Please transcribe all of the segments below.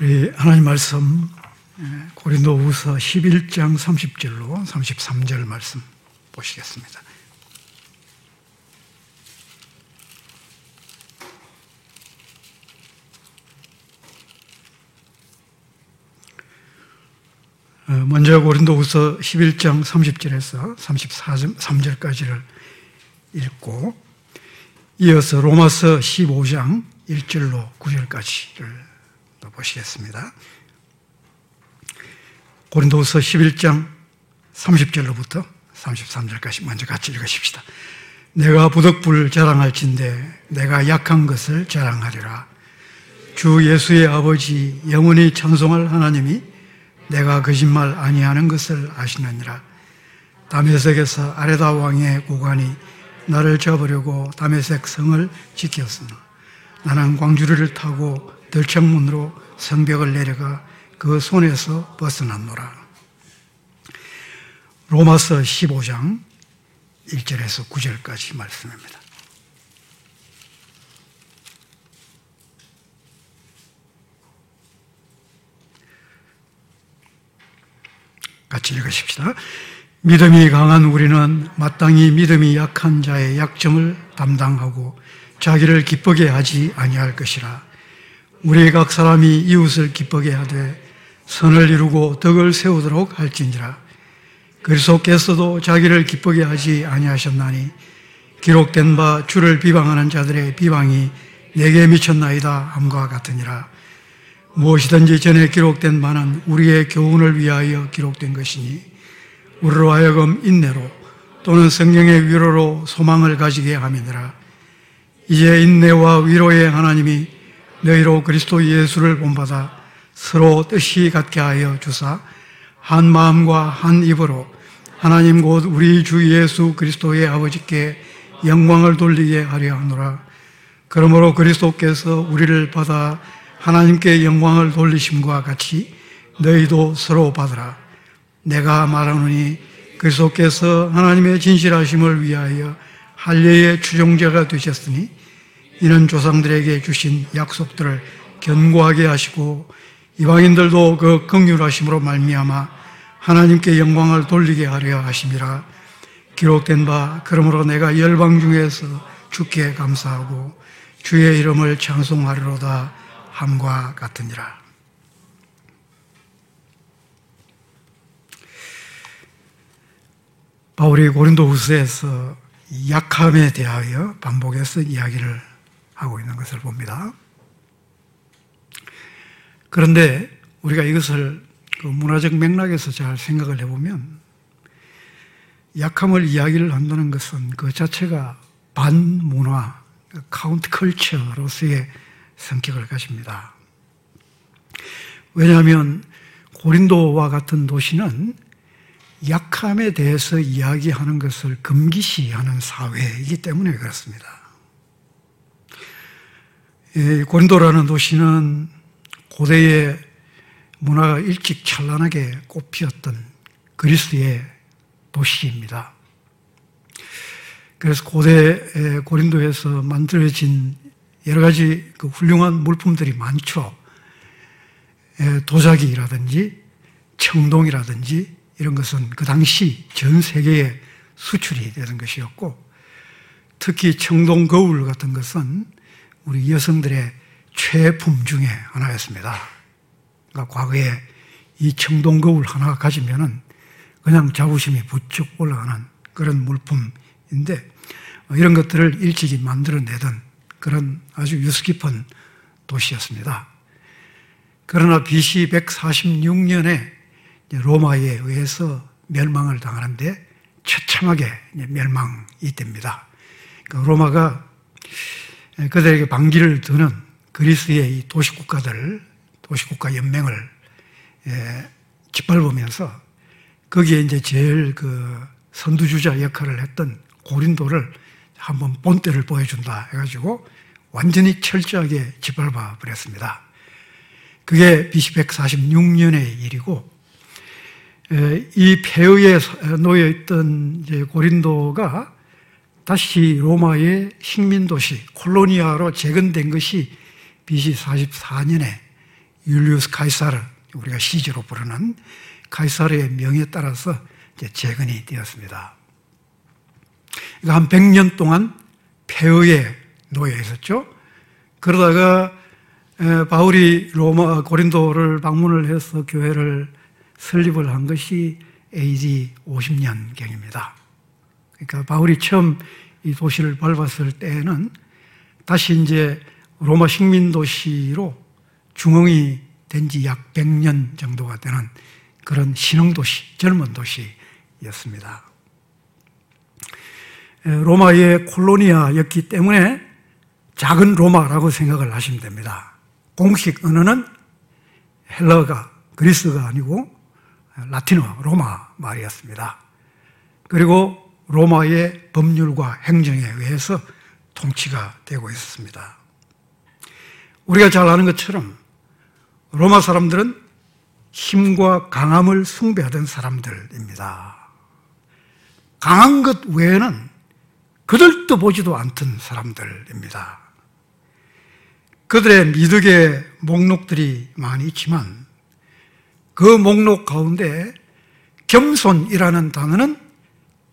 우리 하나님 말씀 고린도후서 11장 30절로 33절 말씀 보시겠습니다. 어, 먼저 고린도후서 11장 30절에서 33절까지를 읽고 이어서 로마서 15장 1절로 9절까지를 보시겠습니다. 고린도서 11장 30절로부터 33절까지 먼저 같이 읽으십시다. 내가 부덕불 자랑할진대 내가 약한 것을 자랑하리라. 주 예수의 아버지 영원히 찬송할 하나님이 내가 거짓말 아니하는 것을 아시느니라. 다메섹에서 아레다 왕의 고관이 나를 잡으려고 다메섹 성을 지켰으나 나는 광주리를 타고 들창문으로 성벽을 내려가 그 손에서 벗어났노라. 로마서 15장 1절에서 9절까지 말씀입니다. 같이 읽으십시다. 믿음이 강한 우리는 마땅히 믿음이 약한 자의 약점을 담당하고 자기를 기쁘게 하지 아니할 것이라. 우리 각 사람이 이웃을 기쁘게 하되 선을 이루고 덕을 세우도록 할진지라. 그리스도께서도 자기를 기쁘게 하지 아니하셨나니 기록된 바 주를 비방하는 자들의 비방이 내게 미쳤나이다 함과 같으니라. 무엇이든지 전에 기록된 바는 우리의 교훈을 위하여 기록된 것이니 우리로 하여금 인내로 또는 성령의 위로로 소망을 가지게 함이니라. 이제 인내와 위로의 하나님이 너희로 그리스도 예수를 본받아 서로 뜻이 같게 하여 주사 한 마음과 한 입으로 하나님 곧 우리 주 예수 그리스도의 아버지께 영광을 돌리게 하려 하노라. 그러므로 그리스도께서 우리를 받아 하나님께 영광을 돌리심과 같이 너희도 서로 받으라. 내가 말하노니 그리스도께서 하나님의 진실하심을 위하여 할례의 추종자가 되셨으니 이는 조상들에게 주신 약속들을 견고하게 하시고 이방인들도 그 긍휼하심으로 말미암아 하나님께 영광을 돌리게 하려 하심이라 기록된 바 그러므로 내가 열방 중에서 주께 감사하고 주의 이름을 찬송하리로다 함과 같으니라. 바울이 고린도 후서에서 약함에 대하여 반복해서 이야기를 하고 있는 것을 봅니다. 그런데 우리가 이것을 그 문화적 맥락에서 잘 생각을 해보면 약함을 이야기를 한다는 것은 그 자체가 반문화, counter culture로서의 성격을 가집니다. 왜냐하면 고린도와 같은 도시는 약함에 대해서 이야기하는 것을 금기시하는 사회이기 때문에 그렇습니다. 고린도라는 도시는 고대의 문화가 일찍 찬란하게 꽃피었던 그리스의 도시입니다. 그래서 고대 고린도에서 만들어진 여러 가지 그 훌륭한 물품들이 많죠. 도자기라든지 청동이라든지 이런 것은 그 당시 전 세계에 수출이 되는 것이었고 특히 청동 거울 같은 것은 우리 여성들의 최품 중에 하나였습니다. 그러니까 과거에 이 청동 거울 하나 가지면은 그냥 자부심이 부쩍 올라가는 그런 물품인데 이런 것들을 일찍이 만들어내던 그런 아주 유수 깊은 도시였습니다. 그러나 BC 146년에 로마에 의해서 멸망을 당하는데 처참하게 멸망이 됩니다. 그 로마가 그들에게 반기를 드는 그리스의 이 도시국가들, 도시국가 연맹을 짓밟으면서 거기에 이제 제일 그 선두주자 역할을 했던 고린도를 한번 본때를 보여준다 해가지고 완전히 철저하게 짓밟아 버렸습니다. 그게 BC 146년의 일이고, 이 폐허에 놓여 있던 고린도가 다시 로마의 식민도시 콜로니아로 재건된 것이 BC 44년에 율리우스 카이사르, 우리가 시제로 부르는 카이사르의 명에 따라서 재건이 되었습니다. 그러니까 한 100년 동안 폐허에 놓여 있었죠. 그러다가 바울이 로마 고린도를 방문을 해서 교회를 설립을 한 것이 AD 50년경입니다. 그러니까 바울이 처음 이 도시를 밟았을 때는 다시 이제 로마 식민 도시로 중흥이 된 지 약 100년 정도가 되는 그런 신흥 도시, 젊은 도시였습니다. 로마의 콜로니아였기 때문에 작은 로마라고 생각을 하시면 됩니다. 공식 언어는 헬러가 그리스가 아니고 라틴어 로마 말이었습니다. 그리고 로마의 법률과 행정에 의해서 통치가 되고 있었습니다. 우리가 잘 아는 것처럼 로마 사람들은 힘과 강함을 숭배하던 사람들입니다. 강한 것 외에는 그들도 보지도 않던 사람들입니다. 그들의 미덕의 목록들이 많이 있지만 그 목록 가운데 겸손이라는 단어는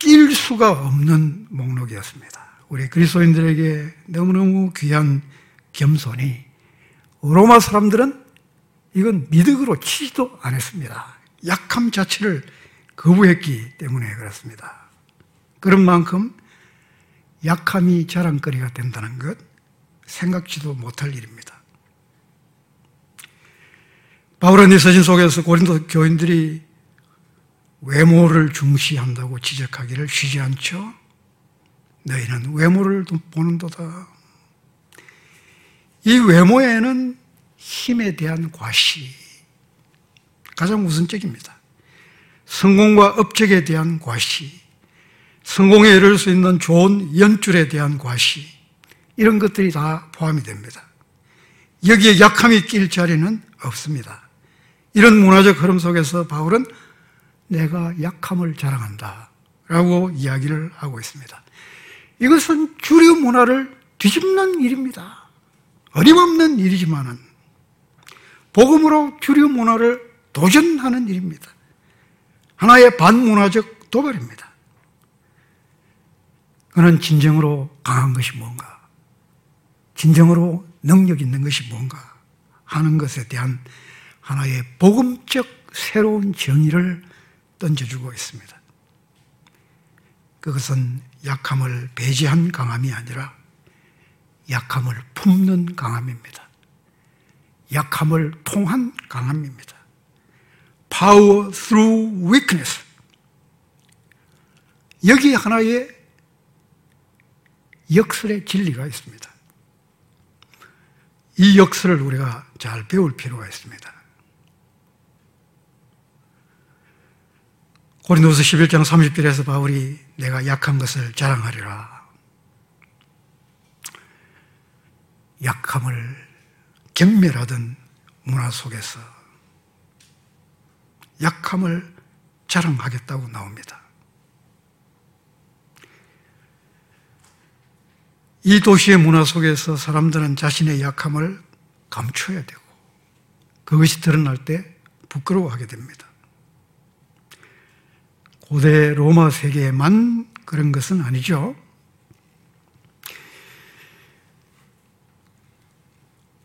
낄 수가 없는 목록이었습니다. 우리 그리스도인들에게 너무너무 귀한 겸손이 로마 사람들은 이건 미덕으로 치지도 않았습니다. 약함 자체를 거부했기 때문에 그렇습니다. 그런 만큼 약함이 자랑거리가 된다는 것 생각지도 못할 일입니다. 바울은 이 서신 속에서 고린도 교인들이 외모를 중시한다고 지적하기를 쉬지 않죠. 너희는 외모를 보는도다. 이 외모에는 힘에 대한 과시, 가장 우선적입니다. 성공과 업적에 대한 과시, 성공에 이를 수 있는 좋은 연줄에 대한 과시, 이런 것들이 다 포함이 됩니다. 여기에 약함이 낄 자리는 없습니다. 이런 문화적 흐름 속에서 바울은 내가 약함을 자랑한다. 라고 이야기를 하고 있습니다. 이것은 주류 문화를 뒤집는 일입니다. 어림없는 일이지만은 복음으로 주류 문화를 도전하는 일입니다. 하나의 반문화적 도발입니다. 그는 진정으로 강한 것이 뭔가, 진정으로 능력 있는 것이 뭔가 하는 것에 대한 하나의 복음적 새로운 정의를 던져주고 있습니다. 그것은 약함을 배제한 강함이 아니라 약함을 품는 강함입니다. 약함을 통한 강함입니다. Power through weakness. 여기 하나의 역설의 진리가 있습니다. 이 역설을 우리가 잘 배울 필요가 있습니다. 고린도서 11장 30절에서 바울이 내가 약한 것을 자랑하리라. 약함을 경멸하던 문화 속에서 약함을 자랑하겠다고 나옵니다. 이 도시의 문화 속에서 사람들은 자신의 약함을 감춰야 되고 그것이 드러날 때 부끄러워하게 됩니다. 고대 로마 세계에만 그런 것은 아니죠.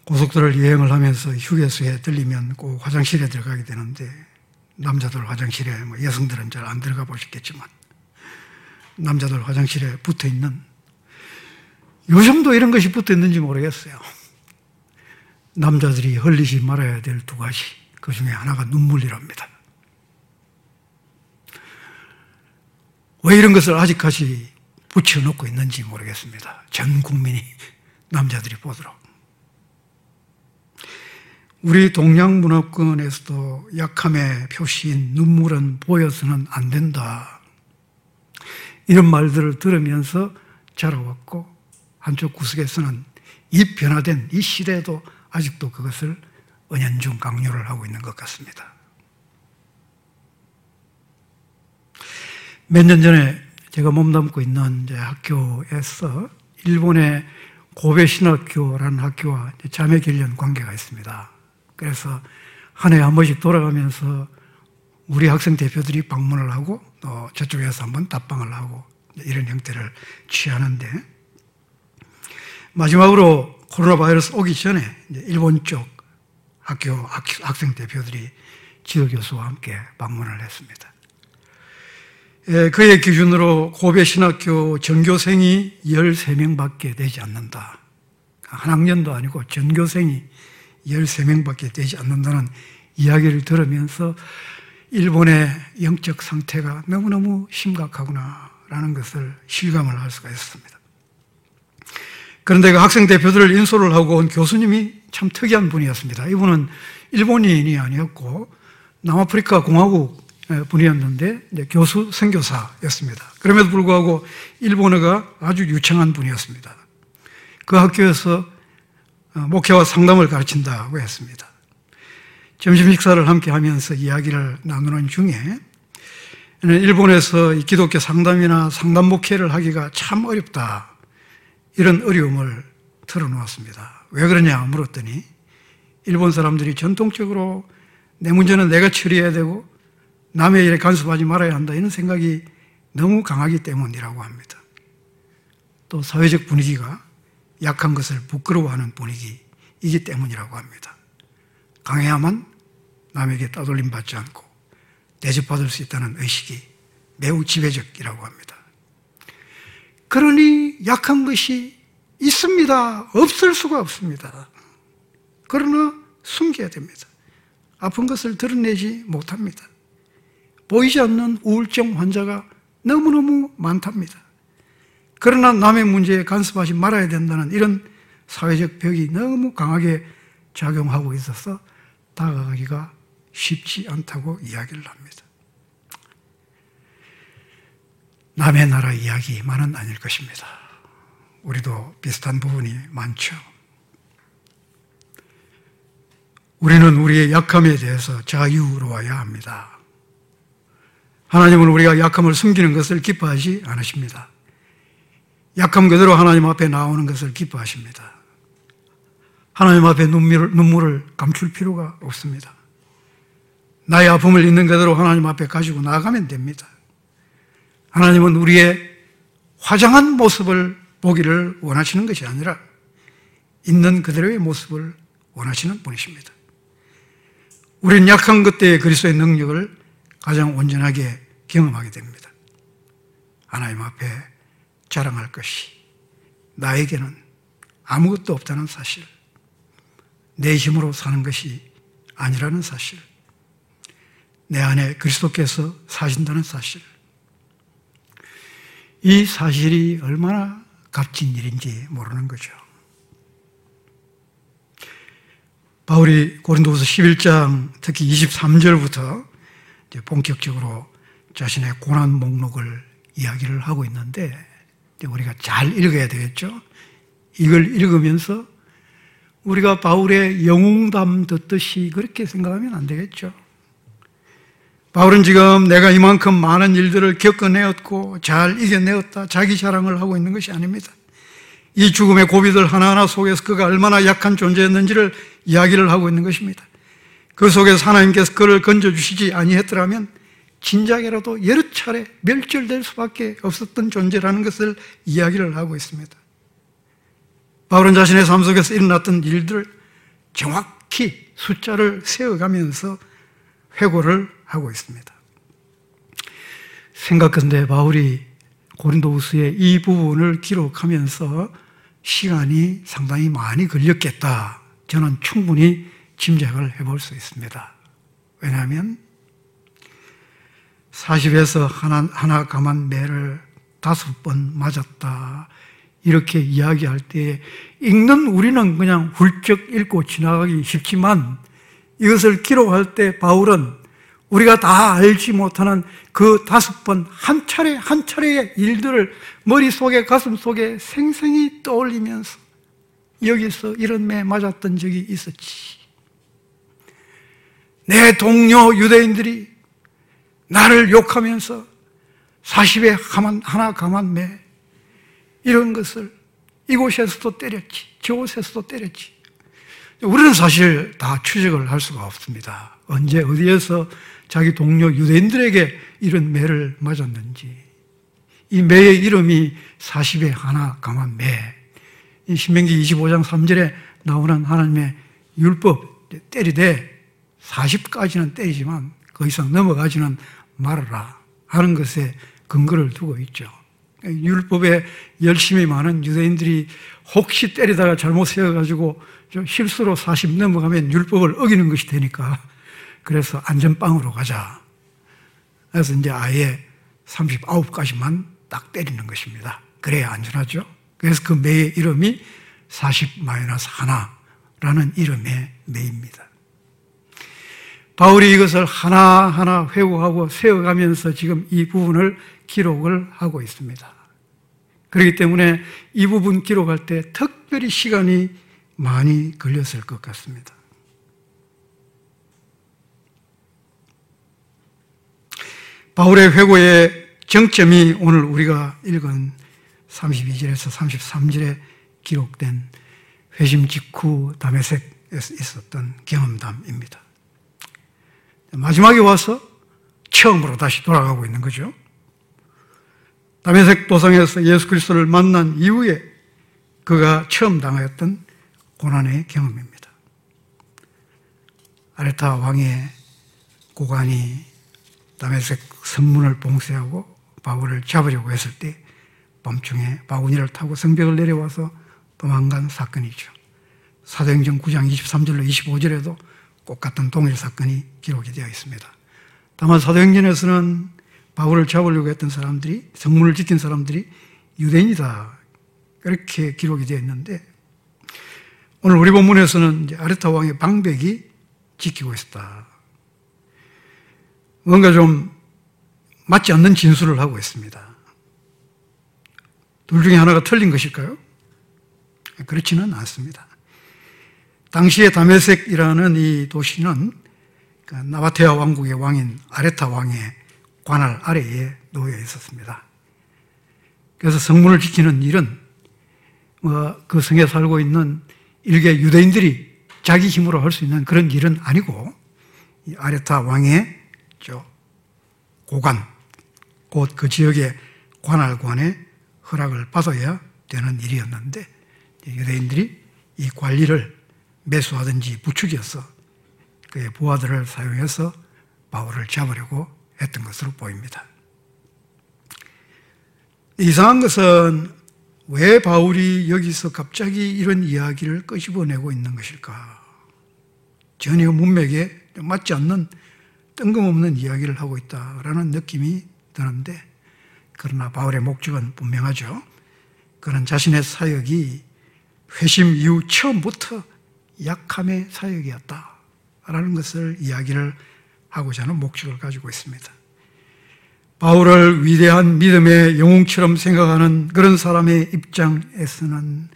고속도로를 여행을 하면서 휴게소에 들리면 꼭 화장실에 들어가게 되는데 남자들 화장실에 뭐 여성들은 잘 안 들어가 보셨겠지만 남자들 화장실에 붙어 있는 요즘도 이런 것이 붙어 있는지 모르겠어요. 남자들이 흘리지 말아야 될 두 가지 그 중에 하나가 눈물이랍니다. 왜 이런 것을 아직까지 붙여놓고 있는지 모르겠습니다. 전 국민이 남자들이 보도록. 우리 동양 문화권에서도 약함의 표시인 눈물은 보여서는 안 된다. 이런 말들을 들으면서 자라왔고 한쪽 구석에서는 이 변화된 이 시대에도 아직도 그것을 은연중 강요를 하고 있는 것 같습니다. 몇 년 전에 제가 몸담고 있는 학교에서 일본의 고베 신학교라는 학교와 자매 결련 관계가 있습니다. 그래서 한해한 번씩 돌아가면서 우리 학생 대표들이 방문을 하고 또 저쪽에서 한번 답방을 하고 이런 형태를 취하는데 마지막으로 코로나 바이러스 오기 전에 일본 쪽 학교 학생 대표들이 지도교수와 함께 방문을 했습니다. 예, 그의 기준으로 고베 신학교 전교생이 13명밖에 되지 않는다. 한 학년도 아니고 전교생이 13명밖에 되지 않는다는 이야기를 들으면서 일본의 영적 상태가 너무너무 심각하구나라는 것을 실감을 할 수가 있었습니다. 그런데 그 학생 대표들을 인솔을 하고 온 교수님이 참 특이한 분이었습니다. 이분은 일본인이 아니었고 남아프리카 공화국 분이었는데 교수 선교사였습니다. 그럼에도 불구하고 일본어가 아주 유창한 분이었습니다. 그 학교에서 어, 목회와 상담을 가르친다고 했습니다. 점심 식사를 함께 하면서 이야기를 나누는 중에 일본에서 기독교 상담이나 상담 목회를 하기가 참 어렵다. 이런 어려움을 털어놓았습니다. 왜 그러냐 물었더니 일본 사람들이 전통적으로 내 문제는 내가 처리해야 되고 남의 일에 간섭하지 말아야 한다. 이런 생각이 너무 강하기 때문이라고 합니다. 또 사회적 분위기가 약한 것을 부끄러워하는 분위기이기 때문이라고 합니다. 강해야만 남에게 따돌림 받지 않고 대접받을 수 있다는 의식이 매우 지배적이라고 합니다. 그러니 약한 것이 있습니다. 없을 수가 없습니다. 그러나 숨겨야 됩니다. 아픈 것을 드러내지 못합니다. 보이지 않는 우울증 환자가 너무너무 많답니다. 그러나 남의 문제에 간섭하지 말아야 된다는 이런 사회적 벽이 너무 강하게 작용하고 있어서 다가가기가 쉽지 않다고 이야기를 합니다. 남의 나라 이야기만은 아닐 것입니다. 우리도 비슷한 부분이 많죠. 우리는 우리의 약함에 대해서 자유로워야 합니다. 하나님은 우리가 약함을 숨기는 것을 기뻐하지 않으십니다. 약함 그대로 하나님 앞에 나오는 것을 기뻐하십니다. 하나님 앞에 눈물을, 눈물을 감출 필요가 없습니다. 나의 아픔을 있는 그대로 하나님 앞에 가지고 나가면 됩니다. 하나님은 우리의 화장한 모습을 보기를 원하시는 것이 아니라 있는 그대로의 모습을 원하시는 분이십니다. 우리는 약한 것 때의 그리스도의 능력을 가장 온전하게 경험하게 됩니다. 하나님 앞에 자랑할 것이 나에게는 아무것도 없다는 사실, 내 힘으로 사는 것이 아니라는 사실, 내 안에 그리스도께서 사신다는 사실, 이 사실이 얼마나 값진 일인지 모르는 거죠. 바울이 고린도후서 11장 특히 23절부터 본격적으로 자신의 고난 목록을 이야기를 하고 있는데 우리가 잘 읽어야 되겠죠. 이걸 읽으면서 우리가 바울의 영웅담 듣듯이 그렇게 생각하면 안 되겠죠. 바울은 지금 내가 이만큼 많은 일들을 겪어내었고 잘 이겨내었다 자기 자랑을 하고 있는 것이 아닙니다. 이 죽음의 고비들 하나하나 속에서 그가 얼마나 약한 존재였는지를 이야기를 하고 있는 것입니다. 그 속에서 하나님께서 그를 건져주시지 아니했더라면 진작에라도 여러 차례 멸절될 수밖에 없었던 존재라는 것을 이야기를 하고 있습니다. 바울은 자신의 삶 속에서 일어났던 일들을 정확히 숫자를 세워가면서 회고를 하고 있습니다. 생각컨대 바울이 고린도후서의 이 부분을 기록하면서 시간이 상당히 많이 걸렸겠다. 저는 충분히 짐작을 해볼 수 있습니다. 왜냐하면 40에서 하나, 하나 감한 매를 다섯 번 맞았다. 이렇게 이야기할 때 읽는 우리는 그냥 훌쩍 읽고 지나가기 쉽지만 이것을 기록할 때 바울은 우리가 다 알지 못하는 그 다섯 번 한 차례 한 차례의 일들을 머릿속에 가슴속에 생생히 떠올리면서 여기서 이런 매 맞았던 적이 있었지. 내 동료 유대인들이 나를 욕하면서 40에 하나 가만 매 이런 것을 이곳에서도 때렸지 저곳에서도 때렸지 우리는 사실 다 추적을 할 수가 없습니다. 언제 어디에서 자기 동료 유대인들에게 이런 매를 맞았는지 이 매의 이름이 40에 하나 강한 매. 이 신명기 25장 3절에 나오는 하나님의 율법 때리되 40까지는 때리지만 그 이상 넘어가지는 말아라 하는 것에 근거를 두고 있죠. 율법에 열심히 많은 유대인들이 혹시 때리다가 잘못 세워가지고 실수로 40 넘어가면 율법을 어기는 것이 되니까 그래서 안전빵으로 가자. 그래서 이제 아예 39까지만 딱 때리는 것입니다. 그래야 안전하죠. 그래서 그 매의 이름이 40-1라는 이름의 매입니다. 바울이 이것을 하나하나 회고하고 세워가면서 지금 이 부분을 기록을 하고 있습니다. 그렇기 때문에 이 부분 기록할 때 특별히 시간이 많이 걸렸을 것 같습니다. 바울의 회고의 정점이 오늘 우리가 읽은 32절에서 33절에 기록된 회심 직후 담에색에서 있었던 경험담입니다. 마지막에 와서 처음으로 다시 돌아가고 있는 거죠. 담에색 도상에서 예수 그리스도를 만난 이후에 그가 처음 당하였던 고난의 경험입니다. 아레타 왕의 고관이 담에색 선문을 봉쇄하고 바울을 잡으려고 했을 때 밤중에 바구니를 타고 성벽을 내려와서 도망간 사건이죠. 사도행전 9장 23절로 25절에도 꼭 같은 동일 사건이 기록이 되어 있습니다. 다만 사도행전에서는 바울을 잡으려고 했던 사람들이 성문을 지킨 사람들이 유대인이다 그렇게 기록이 되어 있는데 오늘 우리 본문에서는 아르타 왕의 방백이 지키고 있었다. 뭔가 좀 맞지 않는 진술을 하고 있습니다. 둘 중에 하나가 틀린 것일까요? 그렇지는 않습니다. 당시에 다메섹이라는 이 도시는 그 나바테아 왕국의 왕인 아레타 왕의 관할 아래에 놓여 있었습니다. 그래서 성문을 지키는 일은 뭐그 성에 살고 있는 일개 유대인들이 자기 힘으로 할 수 있는 그런 일은 아니고 아레타 왕의 고관 곧 그 지역의 관할관의 허락을 받아야 되는 일이었는데 유대인들이 이 관리를 매수하든지 부추겨서 그의 부하들을 사용해서 바울을 잡으려고 했던 것으로 보입니다. 이상한 것은 왜 바울이 여기서 갑자기 이런 이야기를 끄집어내고 있는 것일까? 전혀 문맥에 맞지 않는 뜬금없는 이야기를 하고 있다라는 느낌이 드는데 그러나 바울의 목적은 분명하죠. 그는 자신의 사역이 회심 이후 처음부터 약함의 사역이었다라는 것을 이야기를 하고자 하는 목적을 가지고 있습니다. 바울을 위대한 믿음의 영웅처럼 생각하는 그런 사람의 입장에서는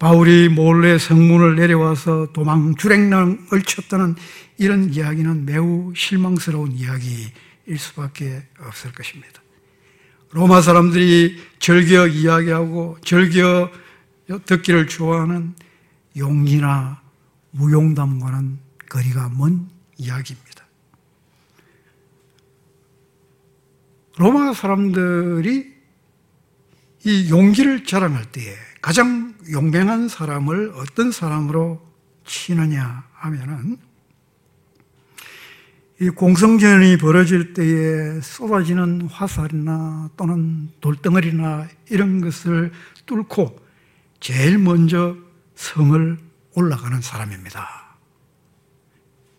바울이 몰래 성문을 내려와서 도망 주랭랑을 쳤다는 이런 이야기는 매우 실망스러운 이야기일 수밖에 없을 것입니다. 로마 사람들이 절겨 이야기하고 절겨 듣기를 좋아하는 용기나 무용담과는 거리가 먼 이야기입니다. 로마 사람들이 이 용기를 자랑할 때에 가장 용맹한 사람을 어떤 사람으로 치느냐 하면은 이 공성전이 벌어질 때에 쏟아지는 화살이나 또는 돌덩어리나 이런 것을 뚫고 제일 먼저 성을 올라가는 사람입니다.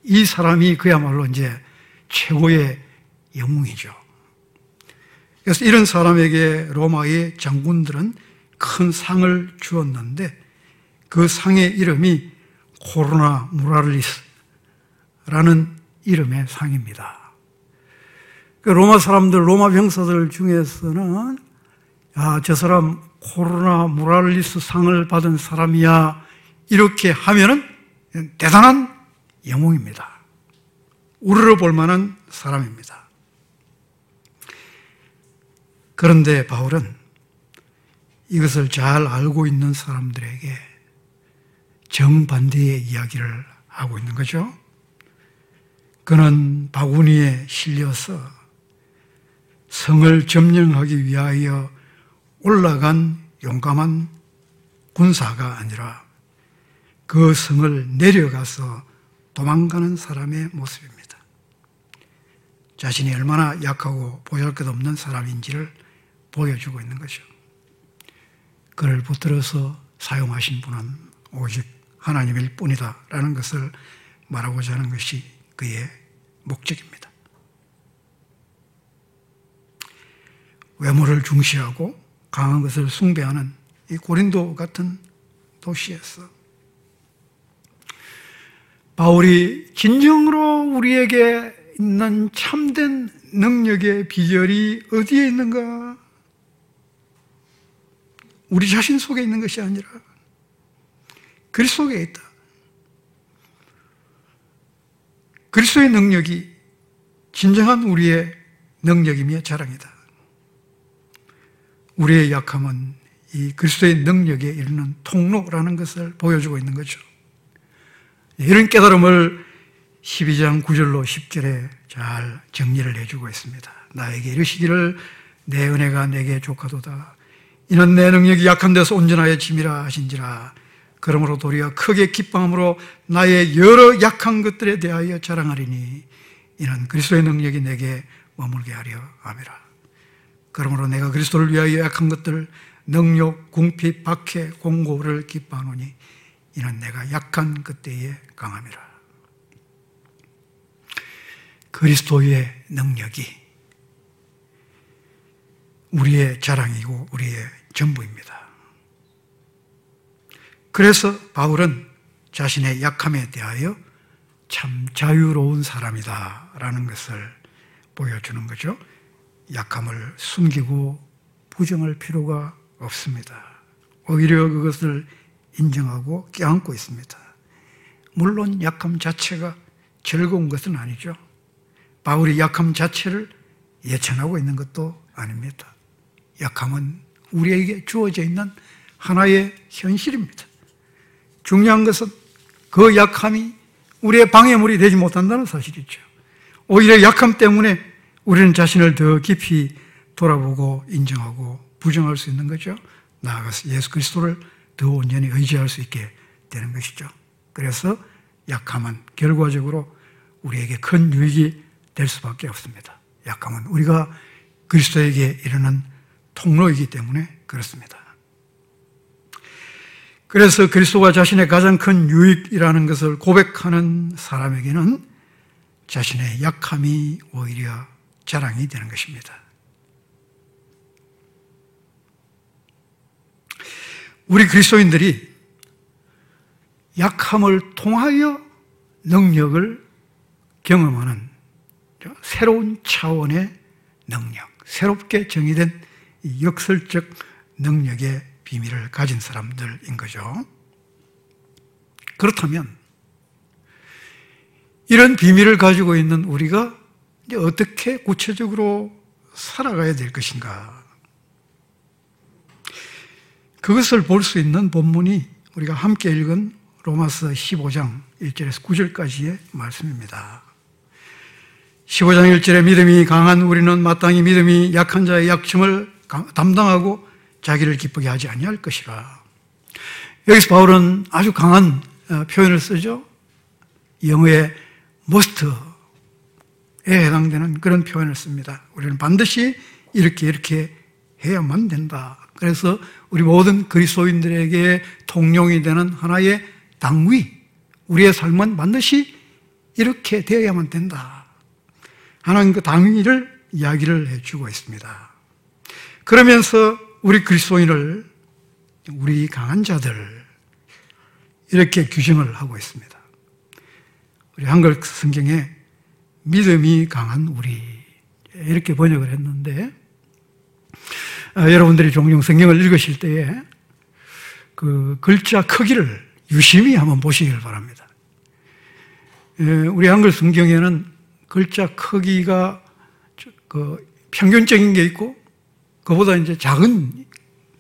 이 사람이 그야말로 이제 최고의 영웅이죠. 그래서 이런 사람에게 로마의 장군들은 큰 상을 주었는데 그 상의 이름이 코로나 무랄리스라는 이름의 상입니다. 그 로마 사람들, 로마 병사들 중에서는 야, 저 사람 코로나 무랄리스 상을 받은 사람이야 이렇게 하면은 대단한 영웅입니다. 우르르 볼 만한 사람입니다. 그런데 바울은 이것을 잘 알고 있는 사람들에게 정반대의 이야기를 하고 있는 거죠. 그는 바구니에 실려서 성을 점령하기 위하여 올라간 용감한 군사가 아니라 그 성을 내려가서 도망가는 사람의 모습입니다. 자신이 얼마나 약하고 보잘 것 없는 사람인지를 보여주고 있는 거죠. 그를 붙들어서 사용하신 분은 오직 하나님일 뿐이다 라는 것을 말하고자 하는 것이 그의 목적입니다. 외모를 중시하고 강한 것을 숭배하는 이 고린도 같은 도시에서 바울이 진정으로 우리에게 있는 참된 능력의 비결이 어디에 있는가? 우리 자신 속에 있는 것이 아니라 그리스도 속에 있다. 그리스도의 능력이 진정한 우리의 능력이며 자랑이다. 우리의 약함은 이 그리스도의 능력에 이르는 통로라는 것을 보여주고 있는 거죠. 이런 깨달음을 12장 9절로 10절에 잘 정리를 해주고 있습니다. 나에게 이르시기를 내 은혜가 내게 족하도다. 이는 내 능력이 약한 데서 온전하여 짐이라 하신지라. 그러므로 도리어 크게 기뻐함으로 나의 여러 약한 것들에 대하여 자랑하리니 이는 그리스도의 능력이 내게 머물게 하려 함이라. 그러므로 내가 그리스도를 위하여 약한 것들 능력, 궁핍, 박해, 공고를 기뻐하노니 이는 내가 약한 그때에 강함이라. 그리스도의 능력이 우리의 자랑이고 우리의 전부입니다. 그래서 바울은 자신의 약함에 대하여 참 자유로운 사람이다 라는 것을 보여주는 거죠. 약함을 숨기고 부정할 필요가 없습니다. 오히려 그것을 인정하고 껴안고 있습니다. 물론 약함 자체가 즐거운 것은 아니죠. 바울이 약함 자체를 예찬하고 있는 것도 아닙니다. 약함은 우리에게 주어져 있는 하나의 현실입니다. 중요한 것은 그 약함이 우리의 방해물이 되지 못한다는 사실이죠. 오히려 약함 때문에 우리는 자신을 더 깊이 돌아보고 인정하고 부정할 수 있는 거죠. 나아가서 예수 그리스도를 더 온전히 의지할 수 있게 되는 것이죠. 그래서 약함은 결과적으로 우리에게 큰 유익이 될 수밖에 없습니다. 약함은 우리가 그리스도에게 이르는 통로이기 때문에 그렇습니다. 그래서 그리스도가 자신의 가장 큰 유익이라는 것을 고백하는 사람에게는 자신의 약함이 오히려 자랑이 되는 것입니다. 우리 그리스도인들이 약함을 통하여 능력을 경험하는 새로운 차원의 능력, 새롭게 정의된 역설적 능력의 비밀을 가진 사람들인 거죠. 그렇다면 이런 비밀을 가지고 있는 우리가 어떻게 구체적으로 살아가야 될 것인가? 그것을 볼 수 있는 본문이 우리가 함께 읽은 로마서 15장 1절에서 9절까지의 말씀입니다. 15장 1절에 믿음이 강한 우리는 마땅히 믿음이 약한 자의 약점을 담당하고 자기를 기쁘게 하지 아니할 것이라. 여기서 바울은 아주 강한 어, 표현을 쓰죠. 영어의 must에 해당되는 그런 표현을 씁니다. 우리는 반드시 이렇게 이렇게 해야만 된다. 그래서 우리 모든 그리스도인들에게 통용이 되는 하나의 당위, 우리의 삶은 반드시 이렇게 되어야만 된다. 하나님 그 당위를 이야기를 해주고 있습니다. 그러면서 우리 그리스도인을 우리 강한 자들 이렇게 규정을 하고 있습니다. 우리 한글 성경에 믿음이 강한 우리 이렇게 번역을 했는데 아, 여러분들이 종종 성경을 읽으실 때에 그 글자 크기를 유심히 한번 보시길 바랍니다. 예, 우리 한글 성경에는 글자 크기가 그 평균적인 게 있고 그보다 이제 작은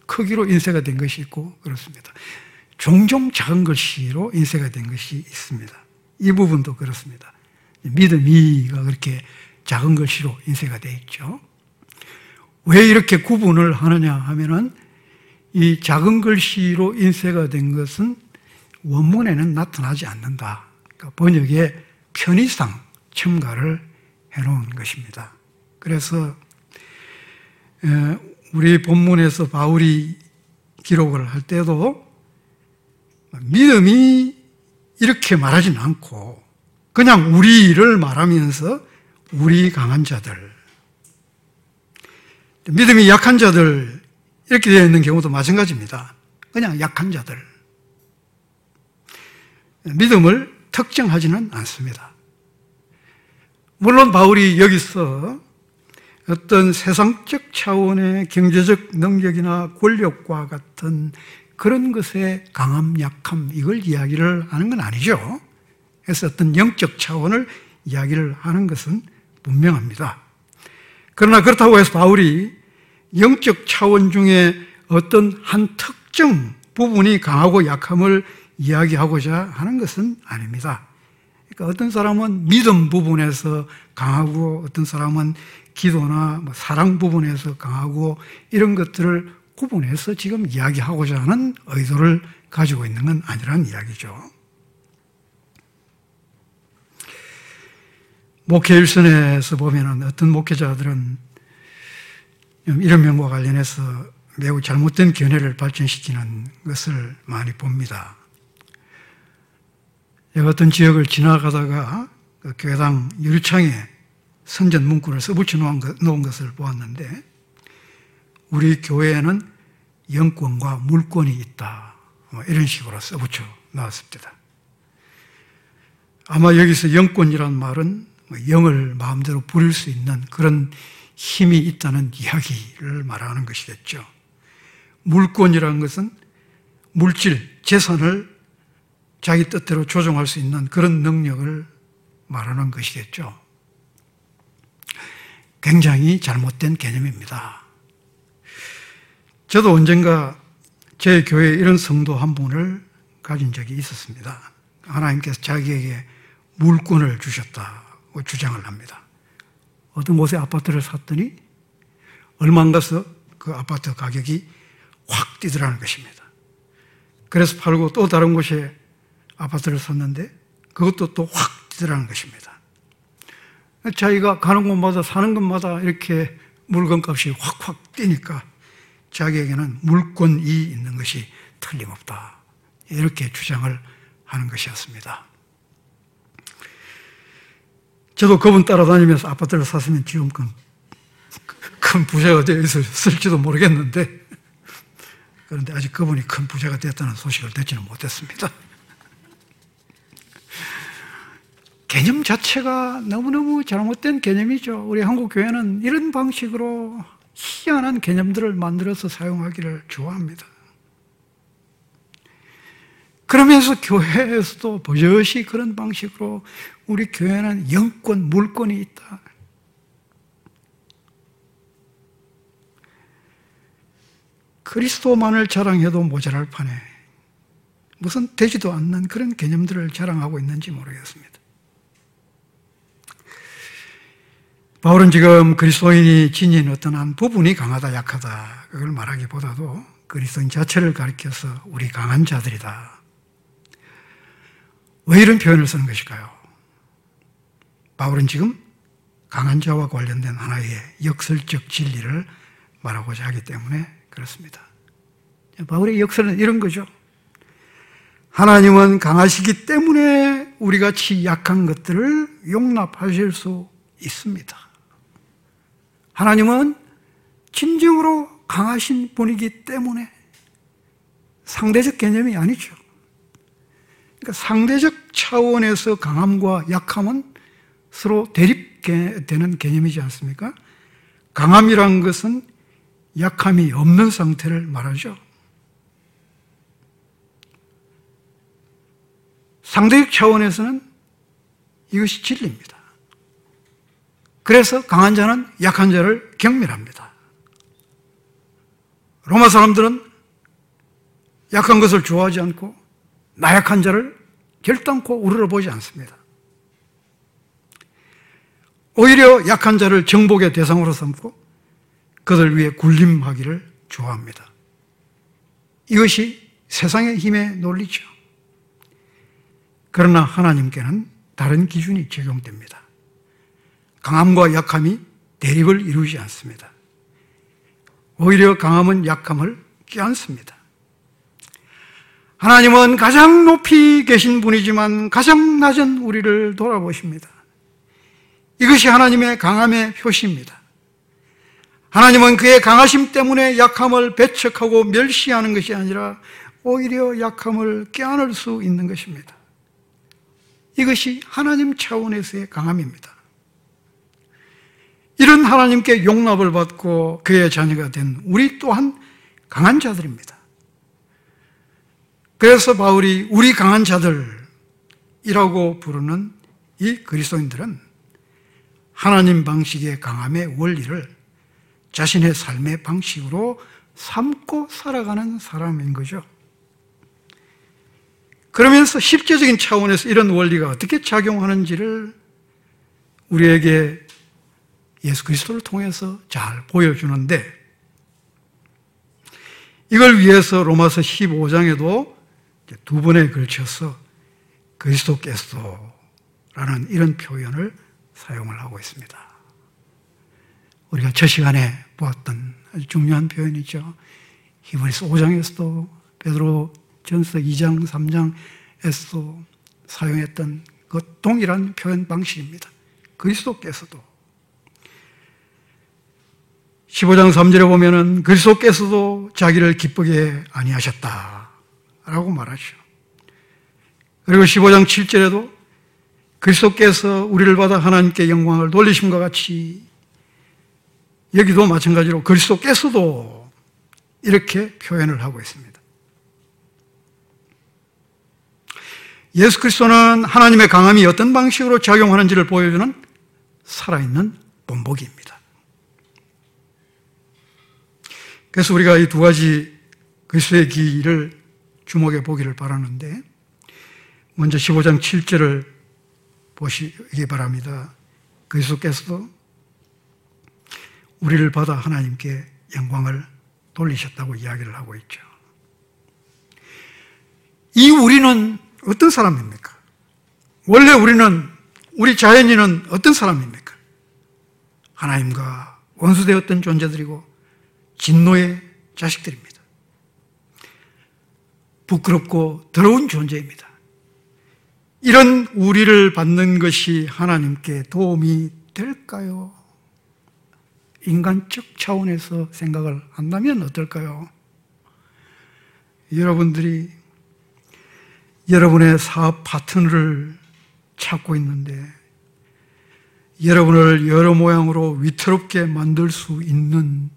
크기로 인쇄가 된 것이 있고 그렇습니다. 종종 작은 글씨로 인쇄가 된 것이 있습니다. 이 부분도 그렇습니다. 믿음이가 그렇게 작은 글씨로 인쇄가 되어 있죠. 왜 이렇게 구분을 하느냐 하면은 이 작은 글씨로 인쇄가 된 것은 원문에는 나타나지 않는다. 그러니까 번역의 편의상 첨가를 해놓은 것입니다. 그래서 우리 본문에서 바울이 기록을 할 때도 믿음이 이렇게 말하지는 않고 그냥 우리를 말하면서 우리 강한 자들 믿음이 약한 자들 이렇게 되어 있는 경우도 마찬가지입니다. 그냥 약한 자들 믿음을 특정하지는 않습니다. 물론 바울이 여기서 어떤 세상적 차원의 경제적 능력이나 권력과 같은 그런 것의 강함, 약함, 이걸 이야기를 하는 건 아니죠. 그래서 어떤 영적 차원을 이야기를 하는 것은 분명합니다. 그러나 그렇다고 해서 바울이 영적 차원 중에 어떤 한 특정 부분이 강하고 약함을 이야기하고자 하는 것은 아닙니다. 그러니까 어떤 사람은 믿음 부분에서 강하고 어떤 사람은 기도나 뭐 사랑 부분에서 강하고 이런 것들을 구분해서 지금 이야기하고자 하는 의도를 가지고 있는 건 아니라는 이야기죠. 목회 일선에서 보면 어떤 목회자들은 이런 면과 관련해서 매우 잘못된 견해를 발전시키는 것을 많이 봅니다. 어떤 지역을 지나가다가 그 교회당 유리창에 선전 문구를 써붙여 놓은 것을 보았는데 우리 교회에는 영권과 물권이 있다. 뭐 이런 식으로 써붙여 나왔습니다. 아마 여기서 영권이란 말은 뭐 영을 마음대로 부릴 수 있는 그런 힘이 있다는 이야기를 말하는 것이겠죠. 물권이라는 것은 물질, 재산을 자기 뜻대로 조종할 수 있는 그런 능력을 말하는 것이겠죠. 굉장히 잘못된 개념입니다. 저도 언젠가 제 교회에 이런 성도 한 분을 가진 적이 있었습니다. 하나님께서 자기에게 물권을 주셨다고 주장을 합니다. 어떤 곳에 아파트를 샀더니 얼마 안 가서 그 아파트 가격이 확 뛰더라는 것입니다. 그래서 팔고 또 다른 곳에 아파트를 샀는데 그것도 또 확 뛰더라는 것입니다. 자기가 가는 곳마다 사는 곳마다 이렇게 물건값이 확확 뛰니까 자기에게는 물건이 있는 것이 틀림없다. 이렇게 주장을 하는 것이었습니다. 저도 그분 따라다니면서 아파트를 샀으면 지금 큰, 큰 부자가 되어 있을지도 모르겠는데 그런데 아직 그분이 큰 부자가 됐다는 소식을 듣지는 못했습니다. 개념 자체가 너무너무 잘못된 개념이죠. 우리 한국 교회는 이런 방식으로 희한한 개념들을 만들어서 사용하기를 좋아합니다. 그러면서 교회에서도 버젓이 그런 방식으로 우리 교회는 영권, 물권이 있다. 그리스도만을 자랑해도 모자랄 판에 무슨 되지도 않는 그런 개념들을 자랑하고 있는지 모르겠습니다. 바울은 지금 그리스도인이 지닌 어떤 한 부분이 강하다, 약하다, 그걸 말하기보다도 그리스도인 자체를 가리켜서 우리 강한 자들이다. 왜 이런 표현을 쓰는 것일까요? 바울은 지금 강한 자와 관련된 하나의 역설적 진리를 말하고자 하기 때문에 그렇습니다. 바울의 역설은 이런 거죠. 하나님은 강하시기 때문에 우리 같이 약한 것들을 용납하실 수 있습니다. 하나님은 진정으로 강하신 분이기 때문에 상대적 개념이 아니죠. 그러니까 상대적 차원에서 강함과 약함은 서로 대립되는 개념이지 않습니까? 강함이란 것은 약함이 없는 상태를 말하죠. 상대적 차원에서는 이것이 진리입니다. 그래서 강한 자는 약한 자를 경멸합니다. 로마 사람들은 약한 것을 좋아하지 않고 나약한 자를 결단코 우러러보지 않습니다. 오히려 약한 자를 정복의 대상으로 삼고 그들 위해 군림하기를 좋아합니다. 이것이 세상의 힘의 논리죠. 그러나 하나님께는 다른 기준이 적용됩니다. 강함과 약함이 대립을 이루지 않습니다. 오히려 강함은 약함을 껴안습니다. 하나님은 가장 높이 계신 분이지만 가장 낮은 우리를 돌아보십니다. 이것이 하나님의 강함의 표시입니다. 하나님은 그의 강하심 때문에 약함을 배척하고 멸시하는 것이 아니라 오히려 약함을 껴안을 수 있는 것입니다. 이것이 하나님 차원에서의 강함입니다. 이런 하나님께 용납을 받고 그의 자녀가 된 우리 또한 강한 자들입니다. 그래서 바울이 우리 강한 자들이라고 부르는 이 그리스도인들은 하나님 방식의 강함의 원리를 자신의 삶의 방식으로 삼고 살아가는 사람인 거죠. 그러면서 실제적인 차원에서 이런 원리가 어떻게 작용하는지를 우리에게 예수 그리스도를 통해서 잘 보여주는데 이걸 위해서 로마서 15장에도 두 번에 걸쳐서 그리스도께서라는 이런 표현을 사용을 하고 있습니다. 우리가 저 시간에 보았던 아주 중요한 표현이죠. 히브리서 5장에서도 베드로 전서 2장, 3장에서도 사용했던 그 동일한 표현 방식입니다. 그리스도께서도 15장 3절에 보면은 그리스도께서도 자기를 기쁘게 아니하셨다 라고 말하죠. 그리고 15장 7절에도 그리스도께서 우리를 받아 하나님께 영광을 돌리심과 같이 여기도 마찬가지로 그리스도께서도 이렇게 표현을 하고 있습니다. 예수 그리스도는 하나님의 강함이 어떤 방식으로 작용하는지를 보여주는 살아있는 본보기입니다. 그래서 우리가 이 두 가지 그리스도의 길을 주목해 보기를 바라는데 먼저 15장 7절을 보시기 바랍니다. 그리스도께서도 우리를 받아 하나님께 영광을 돌리셨다고 이야기를 하고 있죠. 이 우리는 어떤 사람입니까? 원래 우리는, 우리 자연인은 어떤 사람입니까? 하나님과 원수되었던 존재들이고 진노의 자식들입니다. 부끄럽고 더러운 존재입니다. 이런 우리를 받는 것이 하나님께 도움이 될까요? 인간적 차원에서 생각을 한다면 어떨까요? 여러분들이 여러분의 사업 파트너를 찾고 있는데 여러분을 여러 모양으로 위태롭게 만들 수 있는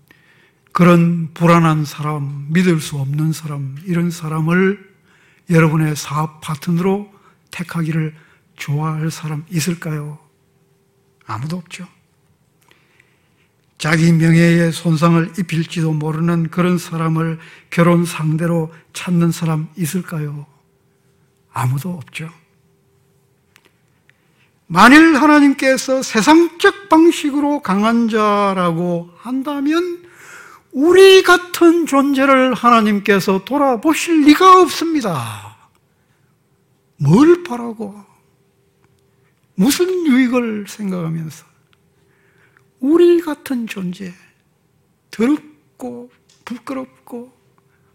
그런 불안한 사람, 믿을 수 없는 사람, 이런 사람을 여러분의 사업 파트너로 택하기를 좋아할 사람 있을까요? 아무도 없죠. 자기 명예에 손상을 입힐지도 모르는 그런 사람을 결혼 상대로 찾는 사람 있을까요? 아무도 없죠. 만일 하나님께서 세상적 방식으로 강한 자라고 한다면 우리 같은 존재를 하나님께서 돌아보실 리가 없습니다. 뭘 바라고, 무슨 유익을 생각하면서? 우리 같은 존재, 더럽고 부끄럽고